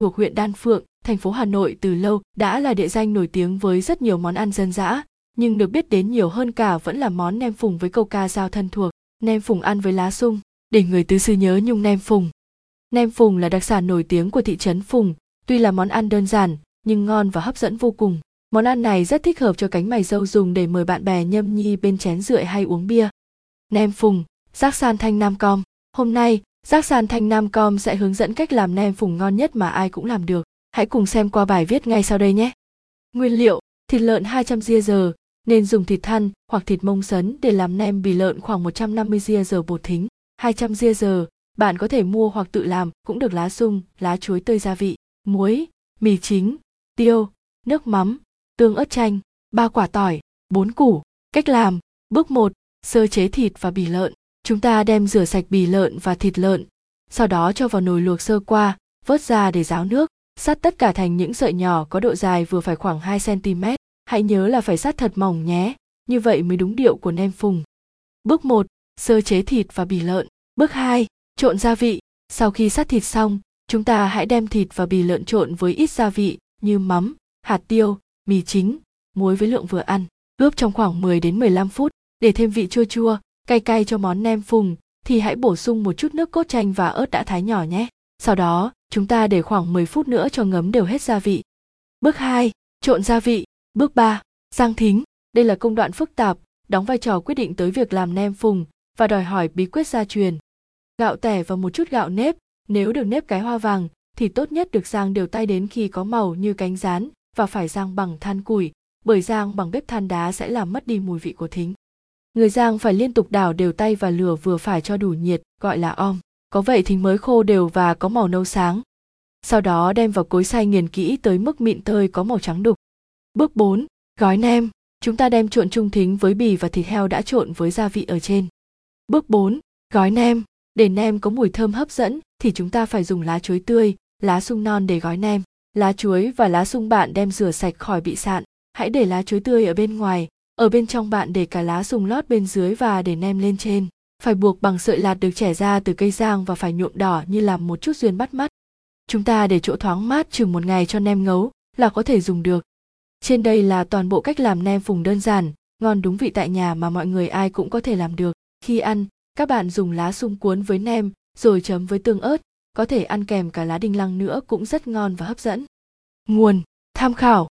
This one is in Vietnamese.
thuộc huyện Đan Phượng, thành phố Hà Nội từ lâu đã là địa danh nổi tiếng với rất nhiều món ăn dân dã, nhưng được biết đến nhiều hơn cả vẫn là món nem phùng với câu ca giao thân thuộc, nem phùng ăn với lá sung, để người tứ xứ nhớ nhung nem phùng. Nem phùng là đặc sản nổi tiếng của thị trấn Phùng, tuy là món ăn đơn giản nhưng ngon và hấp dẫn vô cùng. Món ăn này rất thích hợp cho cánh mày dâu dùng để mời bạn bè nhâm nhi bên chén rượu hay uống bia. Nem phùng, giác san thanh nam com. Hôm nay, giác sàn thanh nam com sẽ hướng dẫn cách làm nem phùng ngon nhất mà ai cũng làm được. Hãy cùng xem qua bài viết ngay sau đây nhé. Nguyên liệu, thịt lợn 200 ria giờ, nên dùng thịt thăn hoặc thịt mông sấn để làm nem bì lợn khoảng 150 ria giờ bột thính. 200 ria giờ, bạn có thể mua hoặc tự làm, cũng được lá sung, lá chuối tươi gia vị, muối, mì chính, tiêu, nước mắm, tương ớt chanh, ba quả tỏi, bốn củ. Cách làm, bước 1, sơ chế thịt và bì lợn. Chúng ta đem rửa sạch bì lợn và thịt lợn, sau đó cho vào nồi luộc sơ qua, vớt ra để ráo nước, sắt tất cả thành những sợi nhỏ có độ dài vừa phải khoảng 2 cm. Hãy nhớ là phải sắt thật mỏng nhé, như vậy mới đúng điệu của nem phùng. Bước 1, sơ chế thịt và bì lợn. Bước 2, trộn gia vị. Sau khi sắt thịt xong, chúng ta hãy đem thịt và bì lợn trộn với ít gia vị như mắm, hạt tiêu, mì chính, muối với lượng vừa ăn. Ướp trong khoảng 10 đến 15 phút để thêm vị chua chua, cay cay cho món nem phùng thì hãy bổ sung một chút nước cốt chanh và ớt đã thái nhỏ nhé. Sau đó, chúng ta để khoảng 10 phút nữa cho ngấm đều hết gia vị. Bước 2, trộn gia vị. Bước 3, rang thính. Đây là công đoạn phức tạp, đóng vai trò quyết định tới việc làm nem phùng và đòi hỏi bí quyết gia truyền. Gạo tẻ và một chút gạo nếp, nếu được nếp cái hoa vàng thì tốt nhất được rang đều tay đến khi có màu như cánh rán và phải rang bằng than củi, bởi rang bằng bếp than đá sẽ làm mất đi mùi vị của thính. Người giang phải liên tục đảo đều tay và lửa vừa phải cho đủ nhiệt, gọi là om. Có vậy thì mới khô đều và có màu nâu sáng. Sau đó đem vào cối xay nghiền kỹ tới mức mịn tơi có màu trắng đục. Bước 4. Gói nem. Chúng ta đem trộn chung thính với bì và thịt heo đã trộn với gia vị ở trên. Bước 4. Gói nem. Để nem có mùi thơm hấp dẫn thì chúng ta phải dùng lá chuối tươi, lá sung non để gói nem. Lá chuối và lá sung bạn đem rửa sạch khỏi bị sạn. Hãy để lá chuối tươi ở bên ngoài, ở bên trong bạn để cả lá sung lót bên dưới và để nem lên trên. Phải buộc bằng sợi lạt được chẻ ra từ cây giang và phải nhuộm đỏ như làm một chút duyên bắt mắt. Chúng ta để chỗ thoáng mát chừng một ngày cho nem ngấu là có thể dùng được. Trên đây là toàn bộ cách làm nem phùng đơn giản, ngon đúng vị tại nhà mà mọi người ai cũng có thể làm được. Khi ăn, các bạn dùng lá sung cuốn với nem rồi chấm với tương ớt, có thể ăn kèm cả lá đinh lăng nữa cũng rất ngon và hấp dẫn. Nguồn, tham khảo